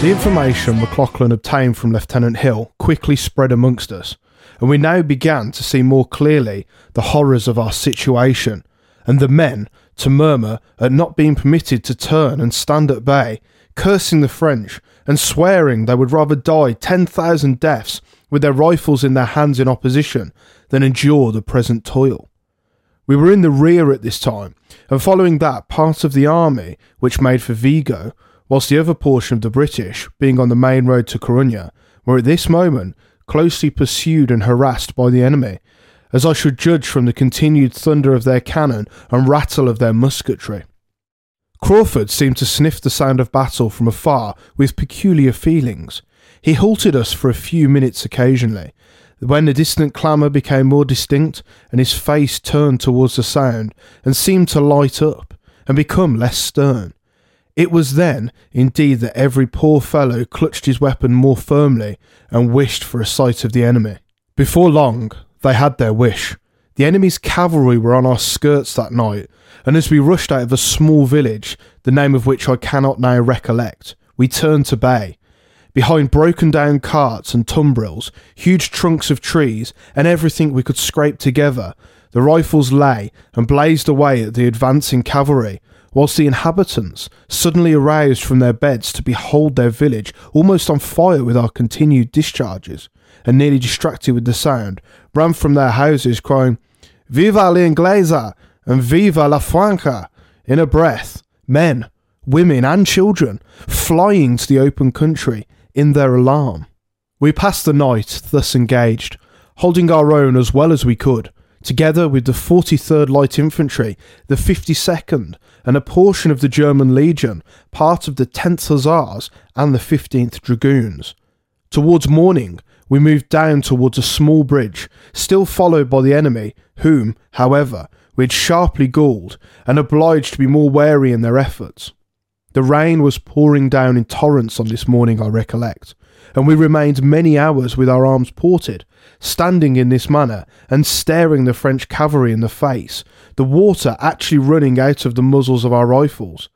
The information McLaughlin obtained from Lieutenant Hill quickly spread amongst us, and we now began to see more clearly the horrors of our situation, and the men to murmur at not being permitted to turn and stand at bay, cursing the French and swearing they would rather die 10,000 deaths with their rifles in their hands in opposition than endure the present toil. We were in the rear at this time, and following that, part of the army, which made for Vigo, whilst the other portion of the British, being on the main road to Corunna, were at this moment closely pursued and harassed by the enemy, as I should judge from the continued thunder of their cannon and rattle of their musketry. Craufurd seemed to sniff the sound of battle from afar with peculiar feelings. He halted us for a few minutes occasionally. When the distant clamour became more distinct, and his face turned towards the sound, and seemed to light up, and become less stern, it was then, indeed, that every poor fellow clutched his weapon more firmly and wished for a sight of the enemy. Before long, they had their wish. The enemy's cavalry were on our skirts that night, and as we rushed out of a small village, the name of which I cannot now recollect, we turned to bay. Behind broken down carts and tumbrils, huge trunks of trees, and everything we could scrape together, the rifles lay and blazed away at the advancing cavalry, whilst the inhabitants, suddenly aroused from their beds to behold their village almost on fire with our continued discharges, and nearly distracted with the sound, ran from their houses crying, Viva l'Inglesa and Viva la Franca! in a breath, men, women, and children flying to the open country in their alarm. We passed the night thus engaged, holding our own as well as we could, together with the 43rd Light Infantry, the 52nd, and a portion of the German Legion, part of the 10th Hussars, and the 15th Dragoons. Towards morning, we moved down towards a small bridge, still followed by the enemy, whom, however, we had sharply galled and obliged to be more wary in their efforts. The rain was pouring down in torrents on this morning, I recollect, and we remained many hours with our arms ported, standing in this manner and staring the French cavalry in the face, the water actually running out of the muzzles of our rifles.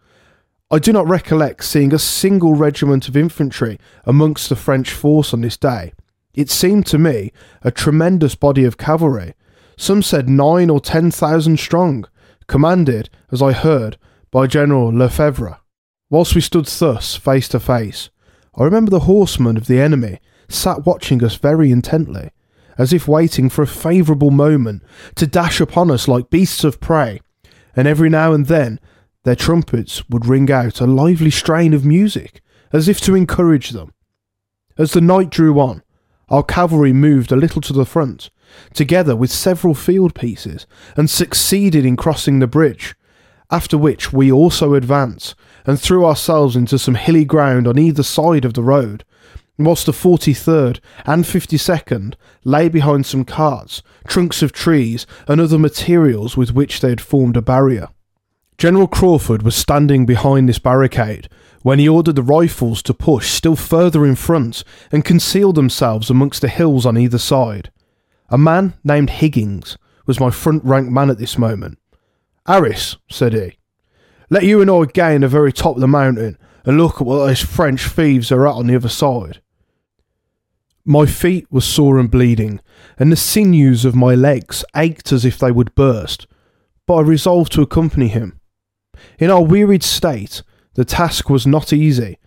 I do not recollect seeing a single regiment of infantry amongst the French force on this day. It seemed to me a tremendous body of cavalry. Some said nine or ten thousand strong, commanded, as I heard, by General Lefebvre. Whilst we stood thus, face to face, I remember the horsemen of the enemy sat watching us very intently, as if waiting for a favourable moment to dash upon us like beasts of prey, and every now and then their trumpets would ring out a lively strain of music, as if to encourage them. As the night drew on, our cavalry moved a little to the front, together with several field pieces, and succeeded in crossing the bridge, after which we also advanced and threw ourselves into some hilly ground on either side of the road, whilst the 43rd and 52nd lay behind some carts, trunks of trees, and other materials with which they had formed a barrier. General Craufurd was standing behind this barricade when he ordered the rifles to push still further in front and conceal themselves amongst the hills on either side. A man named Higgins was my front rank man at this moment. Harris, said he, let you and I gain the very top of the mountain and look at what those French thieves are at on the other side. My feet were sore and bleeding, and the sinews of my legs ached as if they would burst, but I resolved to accompany him. In our wearied state, the task was not easy.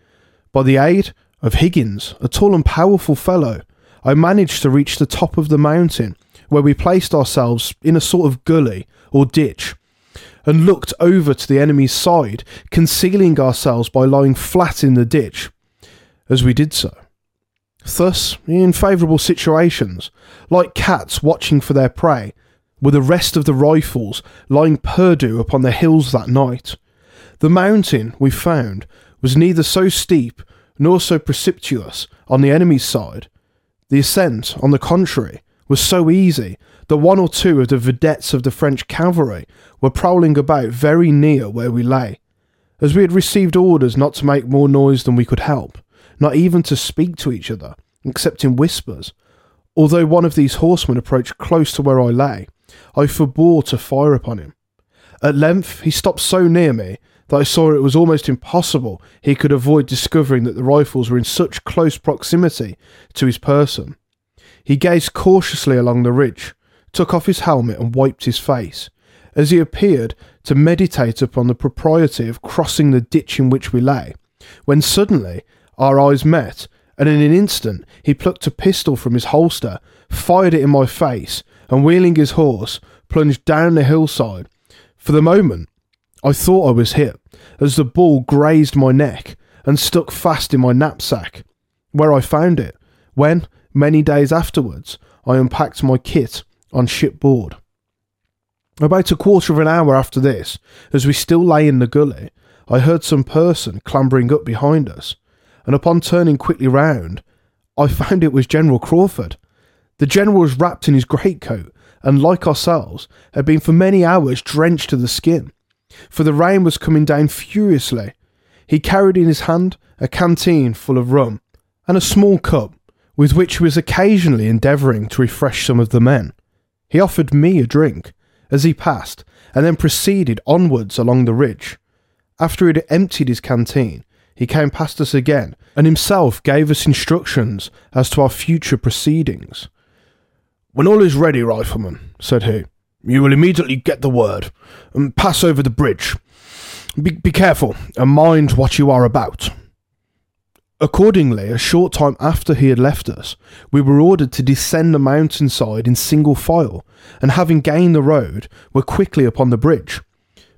By the aid of Higgins, a tall and powerful fellow, I managed to reach the top of the mountain, where we placed ourselves in a sort of gully or ditch, and looked over to the enemy's side, concealing ourselves by lying flat in the ditch as we did so. Thus, in favourable situations, like cats watching for their prey, were the rest of the rifles lying perdu upon the hills that night. The mountain, we found, was neither so steep nor so precipitous on the enemy's side. The ascent, on the contrary, was so easy that one or two of the vedettes of the French cavalry were prowling about very near where we lay. As we had received orders not to make more noise than we could help, not even to speak to each other, except in whispers, although one of these horsemen approached close to where I lay, I forbore to fire upon him. At length he stopped so near me that I saw it was almost impossible he could avoid discovering that the rifles were in such close proximity to his person. He gazed cautiously along the ridge, took off his helmet and wiped his face, as he appeared to meditate upon the propriety of crossing the ditch in which we lay, when suddenly our eyes met, and in an instant he plucked a pistol from his holster, fired it in my face, and wheeling his horse, plunged down the hillside. For the moment, I thought I was hit, as the ball grazed my neck and stuck fast in my knapsack, where I found it, when, many days afterwards, I unpacked my kit on shipboard. About a quarter of an hour after this, as we still lay in the gully, I heard some person clambering up behind us, and upon turning quickly round, I found it was General Craufurd. The General was wrapped in his greatcoat, and like ourselves, had been for many hours drenched to the skin for the rain was coming down furiously. He carried in his hand a canteen full of rum and a small cup with which he was occasionally endeavouring to refresh some of the men. He offered me a drink as he passed and then proceeded onwards along the ridge. After he had emptied his canteen, he came past us again and himself gave us instructions as to our future proceedings. When all is ready, rifleman, said he, you will immediately get the word and pass over the bridge. Be, be careful and mind what you are about. Accordingly, a short time after he had left us, we were ordered to descend the mountainside in single file, and having gained the road, were quickly upon the bridge.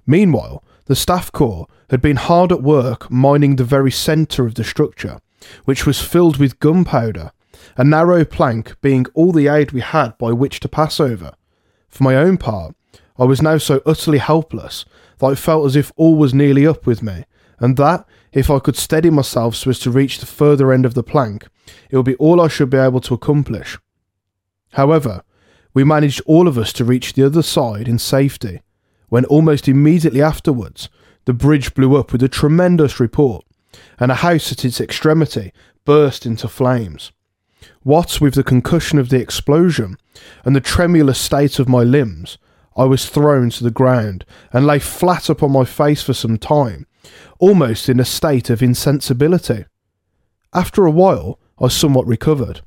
Meanwhile, the staff corps had been hard at work mining the very centre of the structure, which was filled with gunpowder, a narrow plank being all the aid we had by which to pass over. For my own part, I was now so utterly helpless that I felt as if all was nearly up with me, and that, if I could steady myself so as to reach the further end of the plank, it would be all I should be able to accomplish. However, we managed all of us to reach the other side in safety, when almost immediately afterwards the bridge blew up with a tremendous report, and a house at its extremity burst into flames. What with the concussion of the explosion and the tremulous state of my limbs, I was thrown to the ground and lay flat upon my face for some time, almost in a state of insensibility. After a while, I somewhat recovered,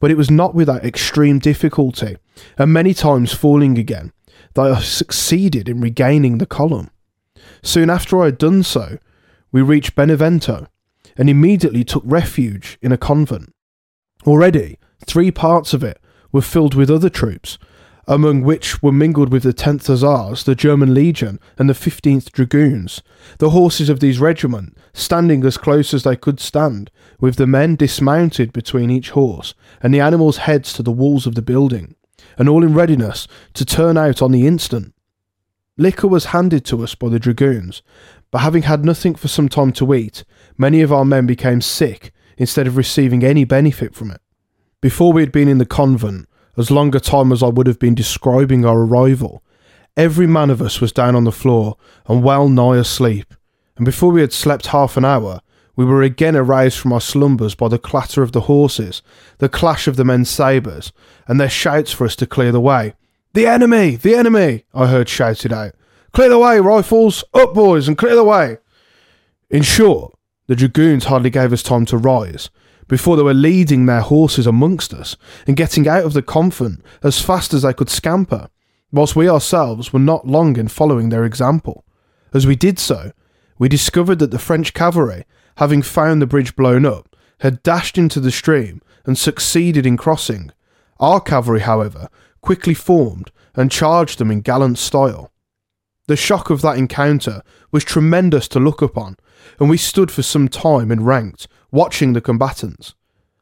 but it was not without extreme difficulty, and many times falling again, that I succeeded in regaining the column. Soon after I had done so, we reached Benevento, and immediately took refuge in a convent. Already, three parts of it were filled with other troops, among which were mingled with the 10th Hussars, the German Legion, and the 15th Dragoons, the horses of these regiments standing as close as they could stand, with the men dismounted between each horse, and the animals' heads to the walls of the building, and all in readiness to turn out on the instant. Liquor was handed to us by the dragoons, but having had nothing for some time to eat, many of our men became sick instead of receiving any benefit from it. Before we had been in the convent, as long a time as I would have been describing our arrival, every man of us was down on the floor and well nigh asleep, and before we had slept half an hour, we were again aroused from our slumbers by the clatter of the horses, the clash of the men's sabres, and their shouts for us to clear the way. The enemy! The enemy! I heard shouted out. Clear the way, rifles! Up, boys, and clear the way! In short, the dragoons hardly gave us time to rise before they were leading their horses amongst us and getting out of the convent as fast as they could scamper, whilst we ourselves were not long in following their example. As we did so, we discovered that the French cavalry, having found the bridge blown up, had dashed into the stream and succeeded in crossing. Our cavalry, however, quickly formed and charged them in gallant style. The shock of that encounter was tremendous to look upon, and we stood for some time and ranked, watching the combatants.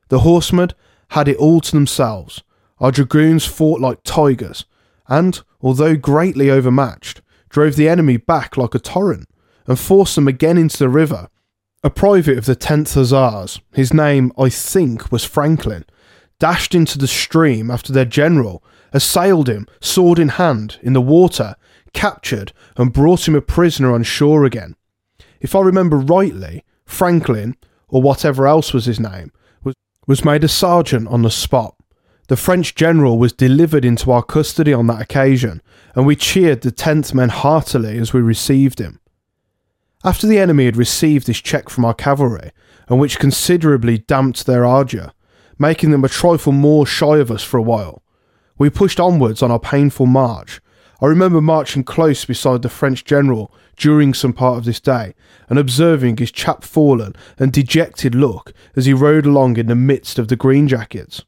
The horsemen had it all to themselves. Our dragoons fought like tigers, and, although greatly overmatched, drove the enemy back like a torrent, and forced them again into the river. A private of the 10th Hussars, his name, I think, was Franklin, dashed into the stream after their general, assailed him, sword in hand, in the water, captured, and brought him a prisoner on shore again. If I remember rightly, Franklin, or whatever else was his name, was, was made a sergeant on the spot. The French general was delivered into our custody on that occasion, and we cheered the 10th men heartily as we received him. After the enemy had received this check from our cavalry, and which considerably damped their ardour, making them a trifle more shy of us for a while, we pushed onwards on our painful march. I remember marching close beside the French general during some part of this day, and observing his chapfallen and dejected look as he rode along in the midst of the green jackets.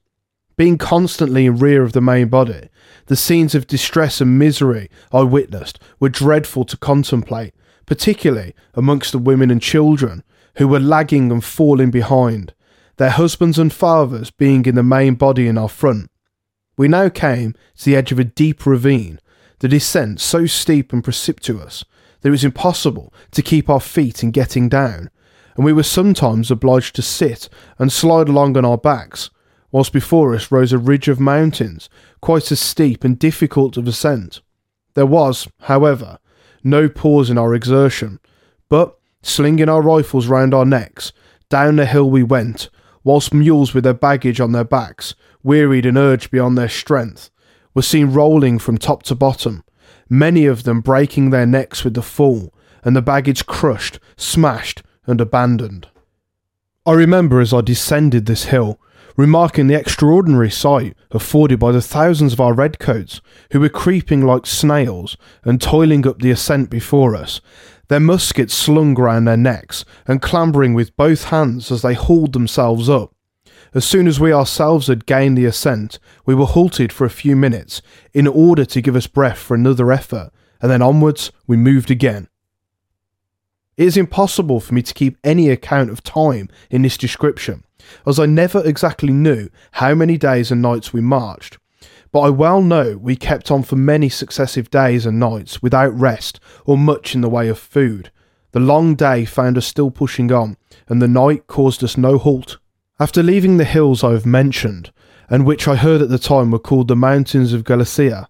Being constantly in rear of the main body, the scenes of distress and misery I witnessed were dreadful to contemplate, particularly amongst the women and children, who were lagging and falling behind, their husbands and fathers being in the main body in our front. We now came to the edge of a deep ravine, the descent so steep and precipitous that it was impossible to keep our feet in getting down, and we were sometimes obliged to sit and slide along on our backs, whilst before us rose a ridge of mountains, quite as steep and difficult of ascent. There was, however, no pause in our exertion, but, slinging our rifles round our necks, down the hill we went, whilst mules with their baggage on their backs, wearied and urged beyond their strength, were seen rolling from top to bottom, many of them breaking their necks with the fall, and the baggage crushed, smashed, and abandoned. I remember as I descended this hill, remarking the extraordinary sight afforded by the thousands of our redcoats who were creeping like snails and toiling up the ascent before us, their muskets slung round their necks and clambering with both hands as they hauled themselves up. As soon as we ourselves had gained the ascent, we were halted for a few minutes in order to give us breath for another effort, and then onwards we moved again. It is impossible for me to keep any account of time in this description, as I never exactly knew how many days and nights we marched. But I well know we kept on for many successive days and nights without rest or much in the way of food. The long day found us still pushing on, and the night caused us no halt. After leaving the hills I have mentioned, and which I heard at the time were called the Mountains of Galicia,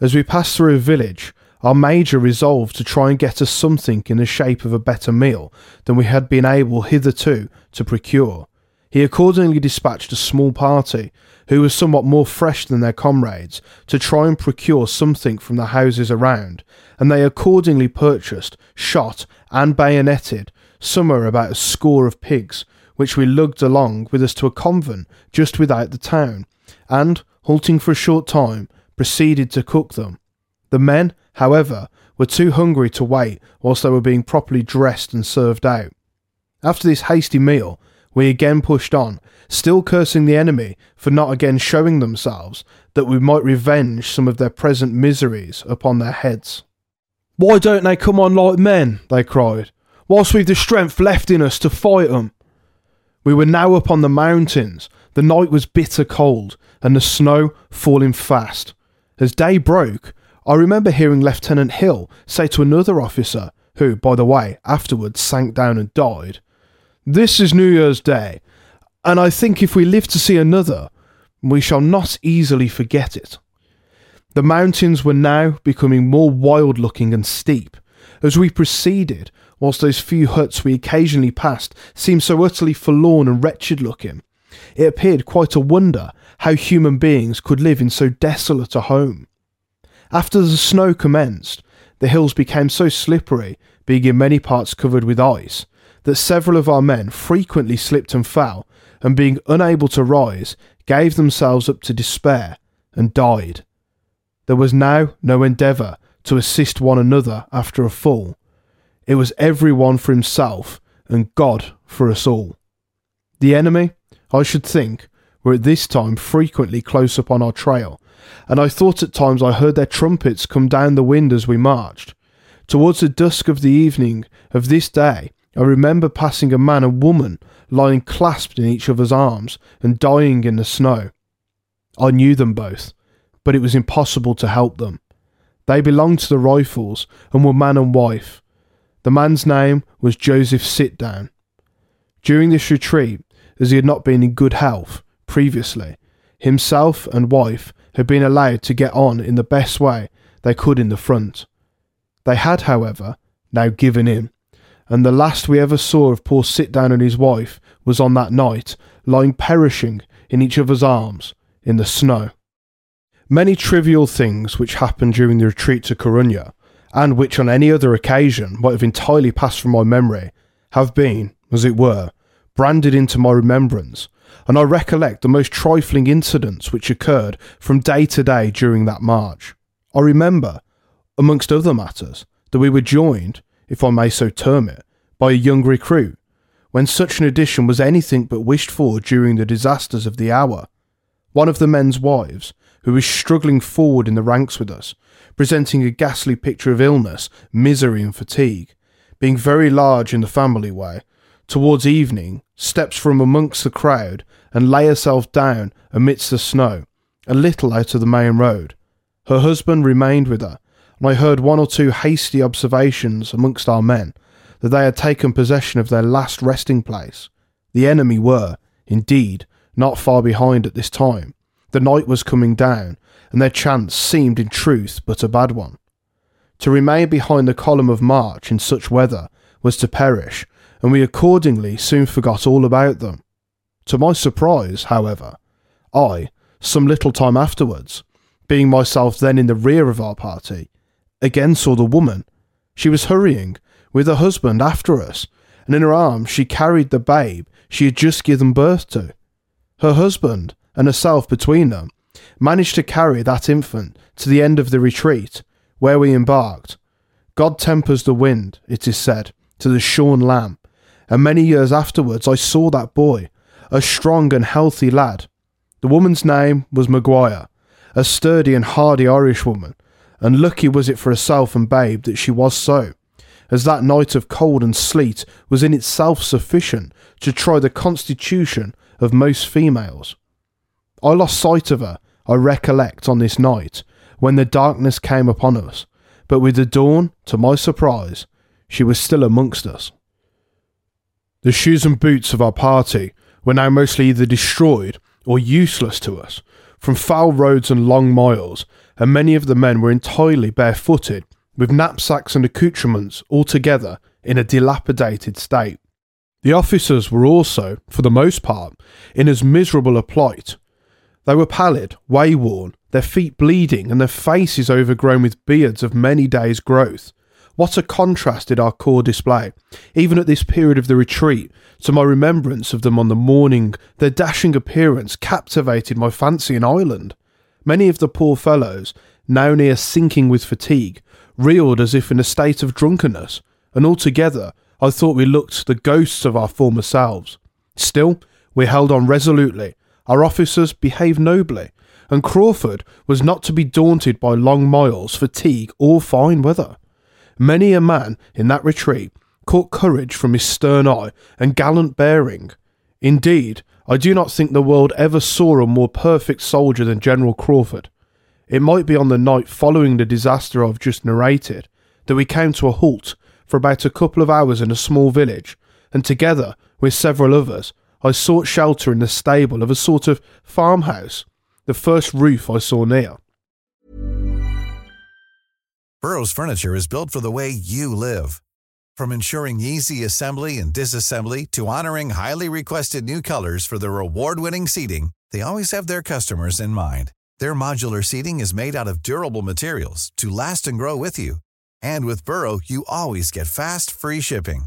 as we passed through a village, our major resolved to try and get us something in the shape of a better meal than we had been able hitherto to procure. He accordingly dispatched a small party, who was somewhat more fresh than their comrades, to try and procure something from the houses around, and they accordingly purchased, shot, and bayoneted somewhere about a score of pigs, which we lugged along with us to a convent just without the town, and, halting for a short time, proceeded to cook them. The men, however, were too hungry to wait whilst they were being properly dressed and served out. After this hasty meal, we again pushed on, still cursing the enemy for not again showing themselves, that we might revenge some of their present miseries upon their heads. Why don't they come on like men? they cried, whilst we've the strength left in us to fight 'em. We were now up on the mountains, the night was bitter cold, and the snow falling fast. As day broke, I remember hearing Lieutenant Hill say to another officer, who, by the way, afterwards sank down and died, This is New Year's Day. and I think if we live to see another, we shall not easily forget it. The mountains were now becoming more wild looking and steep. As we proceeded, whilst those few huts we occasionally passed seemed so utterly forlorn and wretched looking, it appeared quite a wonder how human beings could live in so desolate a home. After the snow commenced, the hills became so slippery, being in many parts covered with ice, that several of our men frequently slipped and fell, and being unable to rise, gave themselves up to despair and died. There was now no endeavour to assist one another after a fall. It was every one for himself and God for us all. The enemy, I should think, were at this time frequently close upon our trail, and I thought at times I heard their trumpets come down the wind as we marched. Towards the dusk of the evening of this day, I remember passing a man and woman lying clasped in each other's arms and dying in the snow. I knew them both, but it was impossible to help them. They belonged to the Rifles and were man and wife. The man's name was Joseph Sitdown. During this retreat, as he had not been in good health previously, himself and wife had been allowed to get on in the best way they could in the front. They had, however, now given in, and the last we ever saw of poor Sitdown and his wife was on that night, lying perishing in each other's arms in the snow. Many trivial things which happened during the retreat to Corunna, and which on any other occasion might have entirely passed from my memory, have been, as it were, branded into my remembrance, and I recollect the most trifling incidents which occurred from day to day during that march. I remember, amongst other matters, that we were joined, if I may so term it, by a young recruit, when such an addition was anything but wished for during the disasters of the hour. One of the men's wives, who was struggling forward in the ranks with us, presenting a ghastly picture of illness, misery, and fatigue, being very large in the family way, towards evening, steps from amongst the crowd and lay herself down amidst the snow, a little out of the main road. Her husband remained with her, and I heard one or two hasty observations amongst our men that they had taken possession of their last resting place. The enemy were, indeed, not far behind at this time. The night was coming down, and their chance seemed in truth but a bad one. To remain behind the column of march in such weather was to perish, and we accordingly soon forgot all about them. To my surprise, however, I, some little time afterwards, being myself then in the rear of our party, again saw the woman. She was hurrying, with her husband after us, and in her arms she carried the babe she had just given birth to. Her husband and herself between them managed to carry that infant to the end of the retreat, where we embarked. God tempers the wind, it is said, to the shorn lamb, and many years afterwards I saw that boy, a strong and healthy lad. The woman's name was Maguire, a sturdy and hardy Irish woman, and lucky was it for herself and babe that she was so, as that night of cold and sleet was in itself sufficient to try the constitution of most females. I lost sight of her, I recollect, on this night, when the darkness came upon us, but with the dawn, to my surprise, she was still amongst us. The shoes and boots of our party were now mostly either destroyed or useless to us, from foul roads and long miles, and many of the men were entirely barefooted, with knapsacks and accoutrements altogether in a dilapidated state. The officers were also, for the most part, in as miserable a plight. They were pallid, wayworn, their feet bleeding, and their faces overgrown with beards of many days' growth. What a contrast did our corps display, even at this period of the retreat, to my remembrance of them on the morning their dashing appearance captivated my fancy in Ireland. Many of the poor fellows, now near sinking with fatigue, reeled as if in a state of drunkenness, and altogether I thought we looked the ghosts of our former selves. Still, we held on resolutely, our officers behaved nobly, and Craufurd was not to be daunted by long miles, fatigue, or fine weather. Many a man in that retreat caught courage from his stern eye and gallant bearing. Indeed, I do not think the world ever saw a more perfect soldier than General Craufurd. It might be on the night following the disaster I've just narrated that we came to a halt for about a couple of hours in a small village, and together with several others, I sought shelter in the stable of a sort of farmhouse, the first roof I saw near. Burrow's furniture is built for the way you live. From ensuring easy assembly and disassembly to honoring highly requested new colors for their award-winning seating, they always have their customers in mind. Their modular seating is made out of durable materials to last and grow with you. And with Burrow, you always get fast, free shipping.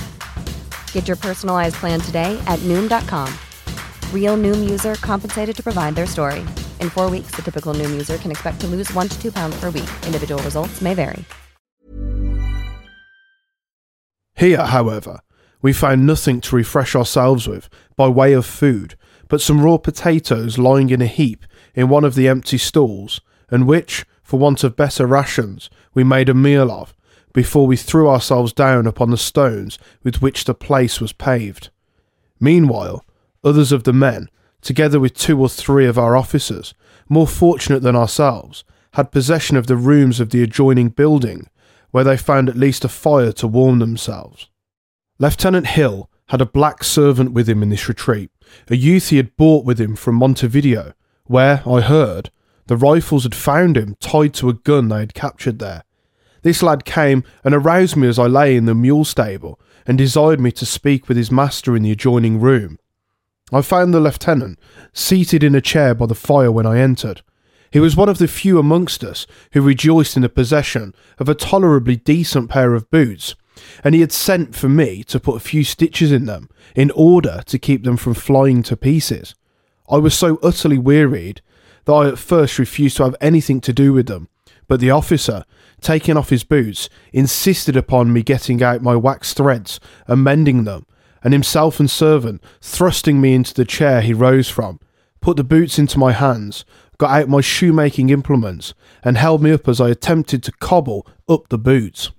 Get your personalized plan today at Noom.com. Real Noom user compensated to provide their story. In four weeks, the typical Noom user can expect to lose one to two pounds per week. Individual results may vary. Here, however, we found nothing to refresh ourselves with by way of food but some raw potatoes lying in a heap in one of the empty stalls, and which, for want of better rations, we made a meal of, before we threw ourselves down upon the stones with which the place was paved. Meanwhile, others of the men, together with two or three of our officers, more fortunate than ourselves, had possession of the rooms of the adjoining building, where they found at least a fire to warm themselves. Lieutenant Hill had a black servant with him in this retreat, a youth he had brought with him from Montevideo, where, I heard, the rifles had found him tied to a gun they had captured there. This lad came and aroused me as I lay in the mule stable and desired me to speak with his master in the adjoining room. I found the lieutenant seated in a chair by the fire when I entered. He was one of the few amongst us who rejoiced in the possession of a tolerably decent pair of boots, and he had sent for me to put a few stitches in them in order to keep them from flying to pieces. I was so utterly wearied that I at first refused to have anything to do with them, but the officer, taking off his boots, insisted upon me getting out my wax threads and mending them, and himself and servant thrusting me into the chair he rose from, put the boots into my hands, got out my shoemaking implements, and held me up as I attempted to cobble up the boots.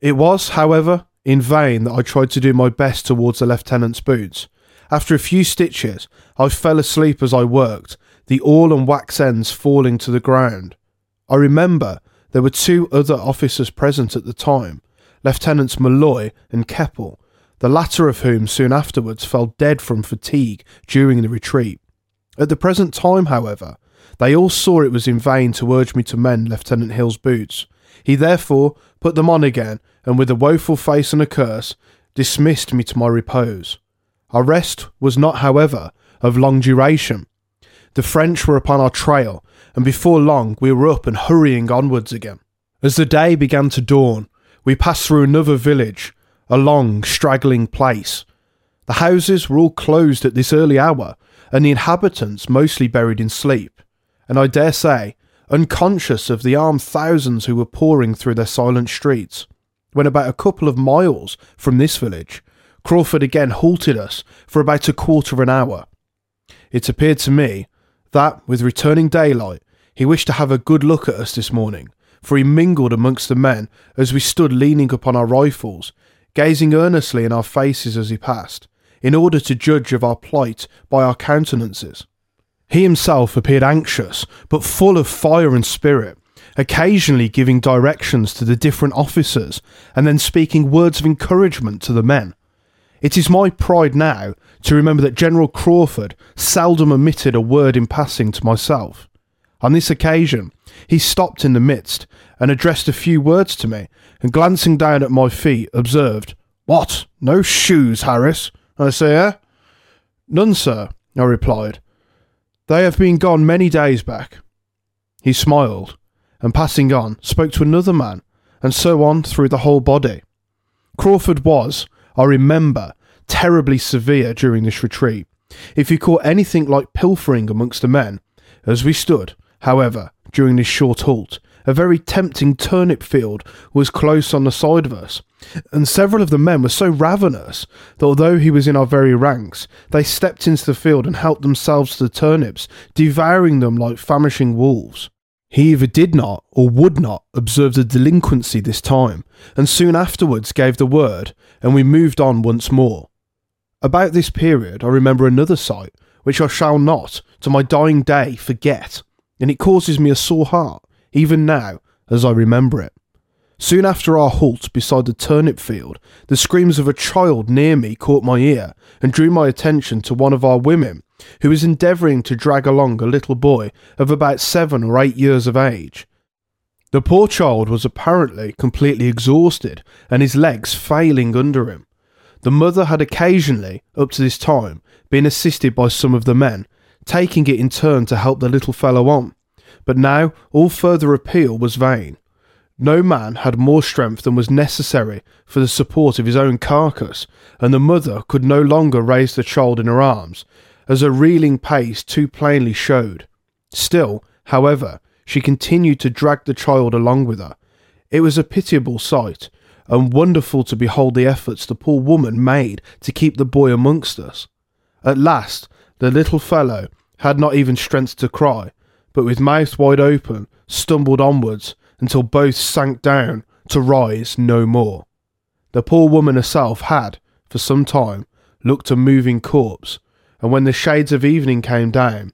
It was, however, in vain that I tried to do my best towards the lieutenant's boots. After a few stitches, I fell asleep as I worked, the awl and wax ends falling to the ground. I remember there were two other officers present at the time, Lieutenants Malloy and Keppel, the latter of whom soon afterwards fell dead from fatigue during the retreat. At the present time, however, they all saw it was in vain to urge me to mend Lieutenant Hill's boots. He therefore put them on again, and with a woeful face and a curse, dismissed me to my repose. Our rest was not, however, of long duration. The French were upon our trail, and before long we were up and hurrying onwards again. As the day began to dawn, we passed through another village, a long, straggling place. The houses were all closed at this early hour, and the inhabitants mostly buried in sleep, and I dare say, unconscious of the armed thousands who were pouring through their silent streets. When about a couple of miles from this village, Craufurd again halted us for about a quarter of an hour. It appeared to me that, with returning daylight, he wished to have a good look at us this morning, for he mingled amongst the men as we stood leaning upon our rifles, gazing earnestly in our faces as he passed, in order to judge of our plight by our countenances. He himself appeared anxious, but full of fire and spirit, occasionally giving directions to the different officers and then speaking words of encouragement to the men. It is my pride now to remember that General Craufurd seldom omitted a word in passing to myself. On this occasion, he stopped in the midst and addressed a few words to me, and glancing down at my feet, observed, What, no shoes, Harris? I say, eh? None, sir, I replied. They have been gone many days back. He smiled, and passing on, spoke to another man, and so on through the whole body. Craufurd was, I remember, terribly severe during this retreat. If he caught anything like pilfering amongst the men, as we stood, however, during this short halt, a very tempting turnip field was close on the side of us, and several of the men were so ravenous that although he was in our very ranks, they stepped into the field and helped themselves to the turnips, devouring them like famishing wolves. He either did not or would not observe the delinquency this time, and soon afterwards gave the word, and we moved on once more. About this period, I remember another sight, which I shall not, to my dying day, forget, and it causes me a sore heart, even now, as I remember it. Soon after our halt beside the turnip field, the screams of a child near me caught my ear and drew my attention to one of our women, who was endeavouring to drag along a little boy of about seven or eight years of age. The poor child was apparently completely exhausted and his legs failing under him. The mother had occasionally, up to this time, been assisted by some of the men, taking it in turn to help the little fellow on. But now all further appeal was vain. No man had more strength than was necessary for the support of his own carcass, and the mother could no longer raise the child in her arms, as her reeling pace too plainly showed. Still, however, she continued to drag the child along with her. It was a pitiable sight, and wonderful to behold the efforts the poor woman made to keep the boy amongst us. At last, the little fellow had not even strength to cry, but with mouth wide open, stumbled onwards until both sank down to rise no more. The poor woman herself had, for some time, looked a moving corpse, and when the shades of evening came down,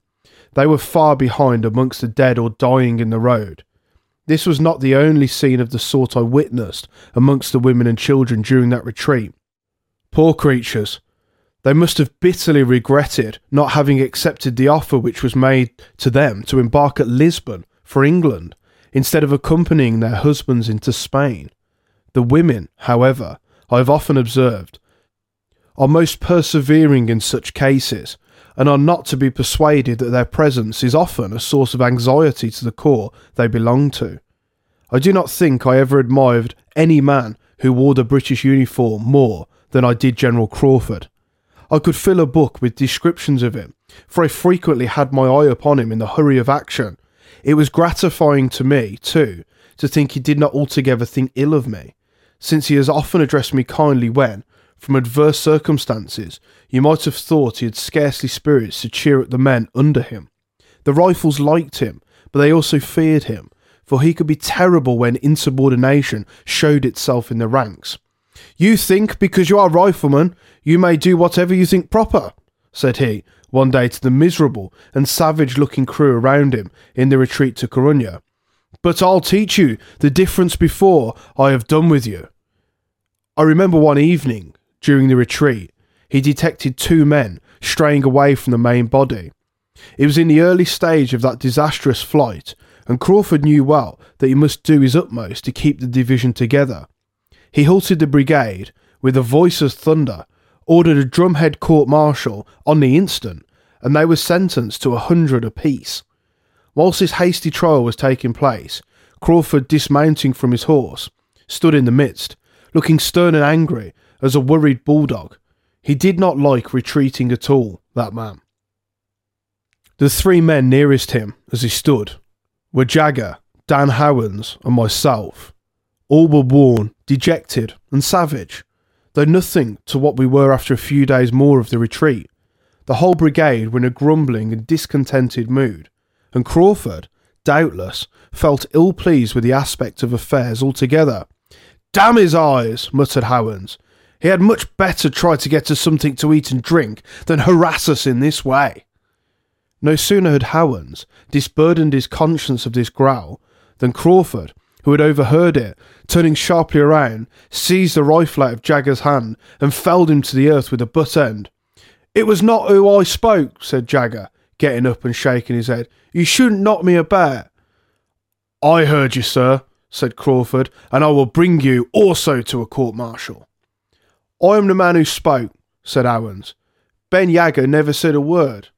they were far behind amongst the dead or dying in the road. This was not the only scene of the sort I witnessed amongst the women and children during that retreat. Poor creatures! They must have bitterly regretted not having accepted the offer which was made to them to embark at Lisbon for England instead of accompanying their husbands into Spain. The women, however, I have often observed, are most persevering in such cases, and are not to be persuaded that their presence is often a source of anxiety to the corps they belong to. I do not think I ever admired any man who wore the British uniform more than I did General Craufurd. I could fill a book with descriptions of him, for I frequently had my eye upon him in the hurry of action, it was gratifying to me, too, to think he did not altogether think ill of me, since he has often addressed me kindly when, from adverse circumstances, you might have thought he had scarcely spirits to cheer up the men under him. The rifles liked him, but they also feared him, for he could be terrible when insubordination showed itself in the ranks. You think because you are rifleman, you may do whatever you think proper, said he, one day to the miserable and savage looking crew around him in the retreat to Corunna. But I'll teach you the difference before I have done with you. I remember one evening, during the retreat, he detected two men straying away from the main body. It was in the early stage of that disastrous flight, and Craufurd knew well that he must do his utmost to keep the division together. He halted the brigade with a voice of thunder ordered a drumhead court martial on the instant, and they were sentenced to a hundred apiece. Whilst this hasty trial was taking place, Craufurd, dismounting from his horse, stood in the midst, looking stern and angry as a worried bulldog. He did not like retreating at all, that man. The three men nearest him, as he stood, were Jagger, Dan Howans, and myself. All were worn, dejected, and savage though nothing to what we were after a few days more of the retreat. The whole brigade were in a grumbling and discontented mood, and Craufurd, doubtless, felt ill pleased with the aspect of affairs altogether. Damn his eyes, muttered Howans. He had much better try to get us something to eat and drink than harass us in this way. No sooner had Howans disburdened his conscience of this growl than Craufurd, who had overheard it, turning sharply around, seized the rifle out of Jagger's hand and felled him to the earth with a butt end. It was not who I spoke, said Jagger, getting up and shaking his head. You shouldn't knock me about. I heard you, sir, said Craufurd, and I will bring you also to a court martial. I am the man who spoke, said Howans. Ben Jagger never said a word.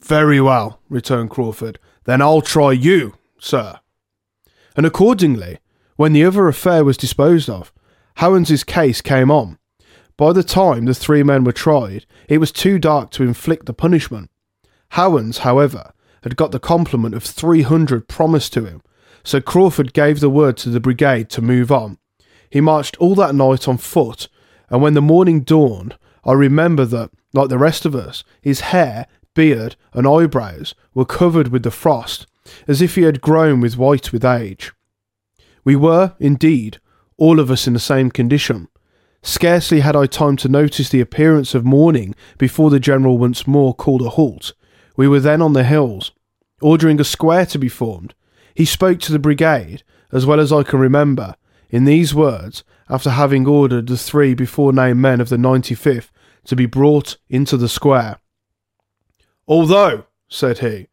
Very well, returned Craufurd. Then I'll try you, sir and accordingly, when the other affair was disposed of, Howans's case came on. By the time the three men were tried, it was too dark to inflict the punishment. Howans, however, had got the compliment of 300 promised to him, so Craufurd gave the word to the brigade to move on. He marched all that night on foot, and when the morning dawned, I remember that, like the rest of us, his hair, beard, and eyebrows were covered with the frost, as if he had grown with white with age. We were, indeed, all of us in the same condition. Scarcely had I time to notice the appearance of morning before the General once more called a halt. We were then on the hills, ordering a square to be formed. He spoke to the brigade, as well as I can remember, in these words, after having ordered the three before named men of the 95th to be brought into the square. Although, said he,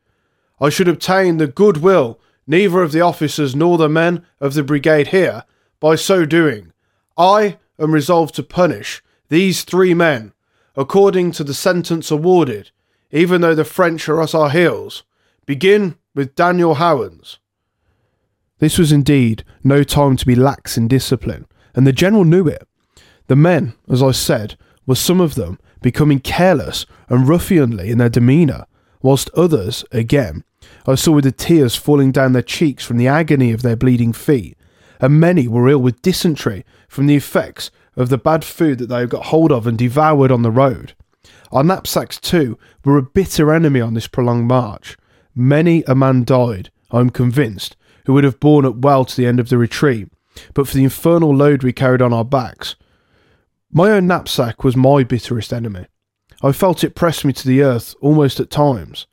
I should obtain the goodwill neither of the officers nor the men of the brigade here by so doing, I am resolved to punish these three men according to the sentence awarded, even though the French are at our heels. Begin with Daniel Howans. This was indeed no time to be lax in discipline, and the general knew it. The men, as I said, were some of them becoming careless and ruffianly in their demeanour, whilst others, again, I saw with the tears falling down their cheeks from the agony of their bleeding feet, and many were ill with dysentery from the effects of the bad food that they had got hold of and devoured on the road. Our knapsacks, too, were a bitter enemy on this prolonged march. Many a man died, I am convinced, who would have borne up well to the end of the retreat, but for the infernal load we carried on our backs. My own knapsack was my bitterest enemy. I felt it press me to the earth almost at times,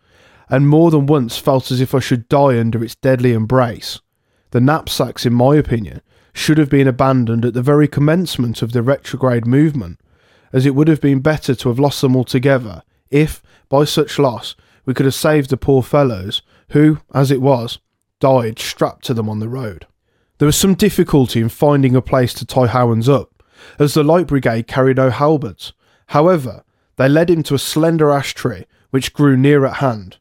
and more than once felt as if I should die under its deadly embrace. The knapsacks, in my opinion, should have been abandoned at the very commencement of the retrograde movement, as it would have been better to have lost them altogether if, by such loss, we could have saved the poor fellows who, as it was, died strapped to them on the road. There was some difficulty in finding a place to tie Howans up, as the light brigade carried no halberds. However, they led him to a slender ash tree which grew near at hand.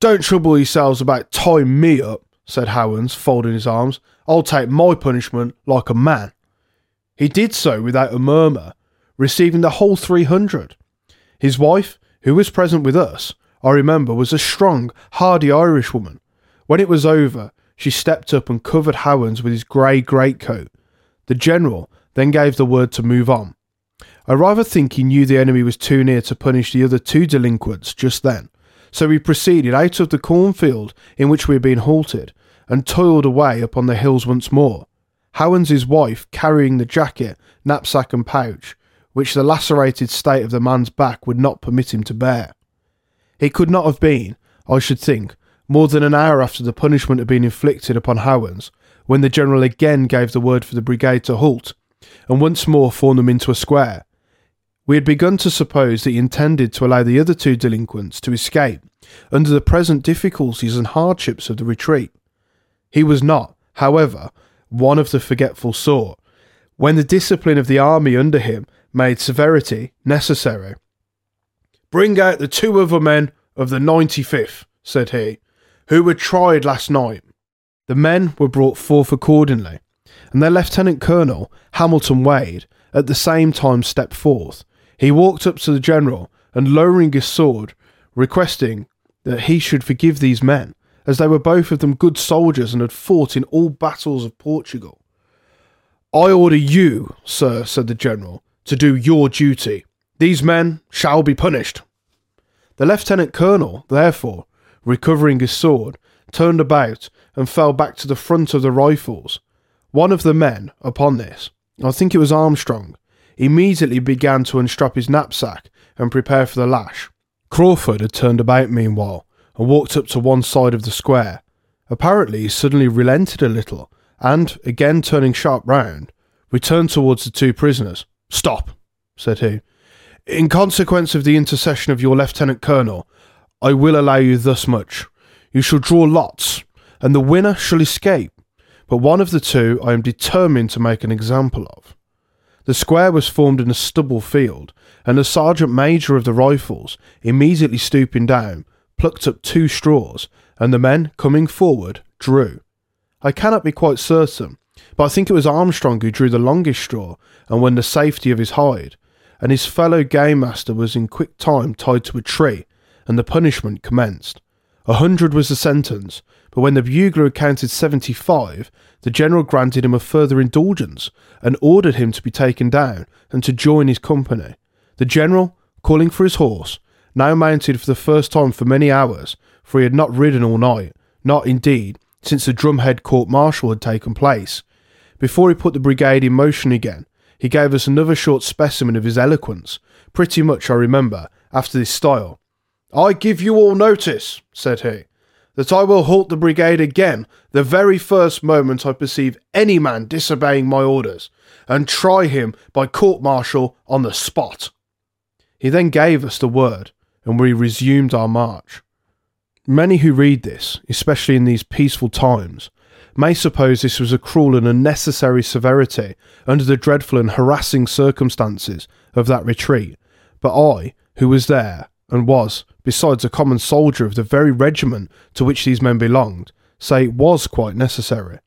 Don't trouble yourselves about tying me up, said Howans, folding his arms. I'll take my punishment like a man. He did so without a murmur, receiving the whole three hundred. His wife, who was present with us, I remember, was a strong, hardy Irishwoman, when it was over, she stepped up and covered Howans with his grey greatcoat. The general then gave the word to move on. I rather think he knew the enemy was too near to punish the other two delinquents just then, so we proceeded out of the cornfield in which we had been halted and toiled away upon the hills once more. Howans' wife carrying the jacket, knapsack, and pouch, which the lacerated state of the man's back would not permit him to bear. It could not have been, I should think, more than an hour after the punishment had been inflicted upon Howans, when the general again gave the word for the brigade to halt, and once more formed them into a square. We had begun to suppose that he intended to allow the other two delinquents to escape under the present difficulties and hardships of the retreat. He was not, however, one of the forgetful sort, when the discipline of the army under him made severity necessary. Bring out the two other men of the 95th, said he, who were tried last night. The men were brought forth accordingly, and their Lieutenant Colonel, Hamilton Wade, at the same time stepped forth. He walked up to the General and, lowering his sword, requesting that he should forgive these men, as they were both of them good soldiers and had fought in all battles of Portugal. I order you, sir, said the General, to do your duty. These men shall be punished. The Lieutenant Colonel, therefore, recovering his sword, turned about and fell back to the front of the rifles. One of the men, upon this, I think it was Armstrong, immediately began to unstrap his knapsack and prepare for the lash. Craufurd had turned about meanwhile and walked up to one side of the square. Apparently, he suddenly relented a little and, again turning sharp round, returned towards the two prisoners. Stop, said he. In consequence of the intercession of your lieutenant colonel, I will allow you thus much. You shall draw lots, and the winner shall escape, but one of the two I am determined to make an example of. The square was formed in a stubble field, and the sergeant major of the rifles, immediately stooping down, plucked up two straws, and the men, coming forward, drew. I cannot be quite certain, but I think it was Armstrong who drew the longest straw and won the safety of his hide, and his fellow game master was in quick time tied to a tree and the punishment commenced. A hundred was the sentence, but when the bugler had counted 75, the general granted him a further indulgence and ordered him to be taken down and to join his company. The general, calling for his horse, now mounted for the first time for many hours, for he had not ridden all night, not indeed since the drumhead court martial had taken place. Before he put the brigade in motion again, he gave us another short specimen of his eloquence, pretty much, I remember, after this style. I give you all notice, said he, that I will halt the brigade again the very first moment I perceive any man disobeying my orders, and try him by court martial on the spot. He then gave us the word, and we resumed our march. Many who read this, especially in these peaceful times, may suppose this was a cruel and unnecessary severity under the dreadful and harassing circumstances of that retreat, but I, who was there, and was, besides a common soldier of the very regiment to which these men belonged, say was quite necessary.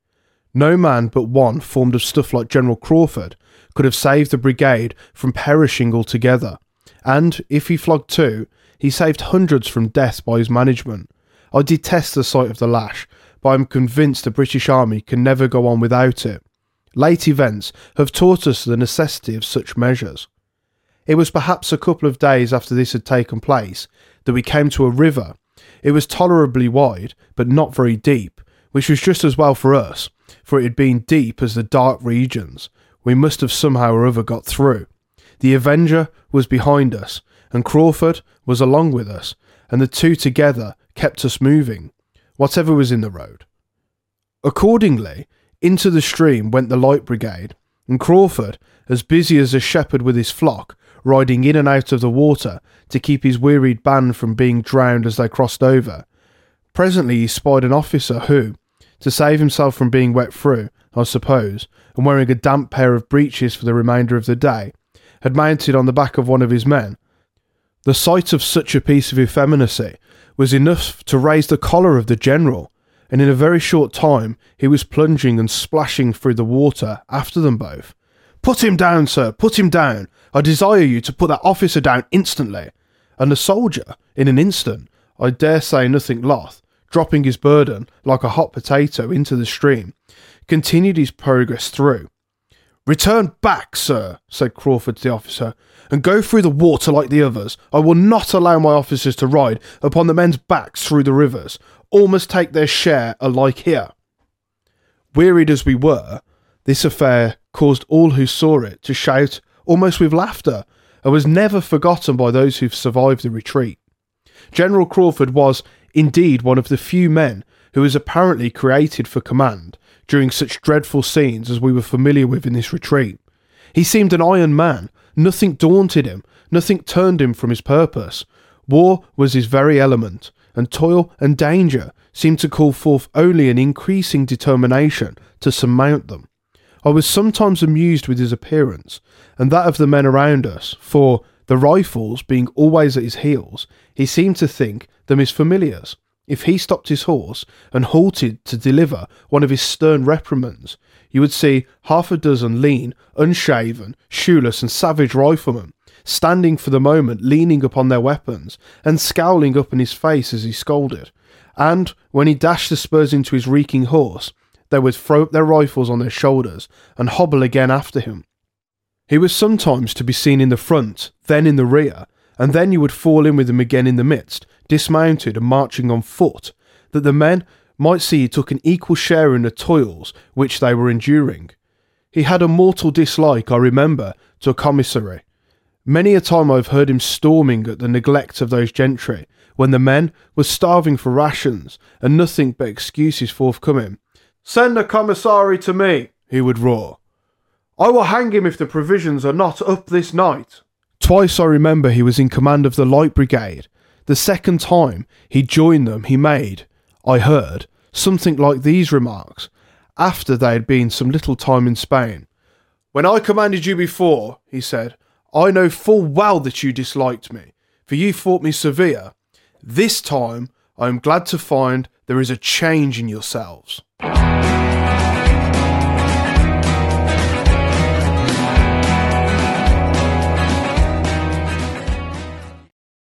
No man but one formed of stuff like General Craufurd could have saved the brigade from perishing altogether, and if he flogged two, he saved hundreds from death by his management. I detest the sight of the lash, but I am convinced the British Army can never go on without it. Late events have taught us the necessity of such measures. It was perhaps a couple of days after this had taken place that we came to a river. It was tolerably wide, but not very deep, which was just as well for us, for it had been deep as the dark regions. We must have somehow or other got through. The Avenger was behind us, and Craufurd was along with us, and the two together kept us moving, whatever was in the road. Accordingly, into the stream went the Light Brigade, and Craufurd, as busy as a shepherd with his flock, riding in and out of the water to keep his wearied band from being drowned as they crossed over. Presently he spied an officer who, to save himself from being wet through, I suppose, and wearing a damp pair of breeches for the remainder of the day, had mounted on the back of one of his men. The sight of such a piece of effeminacy was enough to raise the choler of the general, and in a very short time he was plunging and splashing through the water after them both. Put him down, sir, put him down. I desire you to put that officer down instantly. And the soldier, in an instant, I dare say nothing loth, dropping his burden like a hot potato into the stream, continued his progress through. Return back, sir, said Craufurd to the officer, and go through the water like the others. I will not allow my officers to ride upon the men's backs through the rivers. All must take their share alike here. Wearied as we were, this affair caused all who saw it to shout almost with laughter and was never forgotten by those who survived the retreat. General Craufurd was, indeed, one of the few men who was apparently created for command during such dreadful scenes as we were familiar with in this retreat. He seemed an iron man, nothing daunted him, nothing turned him from his purpose. War was his very element, and toil and danger seemed to call forth only an increasing determination to surmount them. I was sometimes amused with his appearance, and that of the men around us, for, the rifles being always at his heels, he seemed to think them his familiars. If he stopped his horse and halted to deliver one of his stern reprimands, you would see half a dozen lean, unshaven, shoeless, and savage riflemen standing for the moment leaning upon their weapons and scowling up in his face as he scolded. And when he dashed the spurs into his reeking horse, they would throw up their rifles on their shoulders and hobble again after him. He was sometimes to be seen in the front, then in the rear, and then you would fall in with him again in the midst, dismounted and marching on foot, that the men might see he took an equal share in the toils which they were enduring. He had a mortal dislike, I remember, to a commissary. Many a time I've heard him storming at the neglect of those gentry, when the men were starving for rations and nothing but excuses forthcoming, Send a commissary to me, he would roar. I will hang him if the provisions are not up this night. Twice I remember he was in command of the Light Brigade. The second time he joined them, he made, I heard, something like these remarks, after they had been some little time in Spain. When I commanded you before, he said, I know full well that you disliked me, for you thought me severe. This time I am glad to find there is a change in yourselves.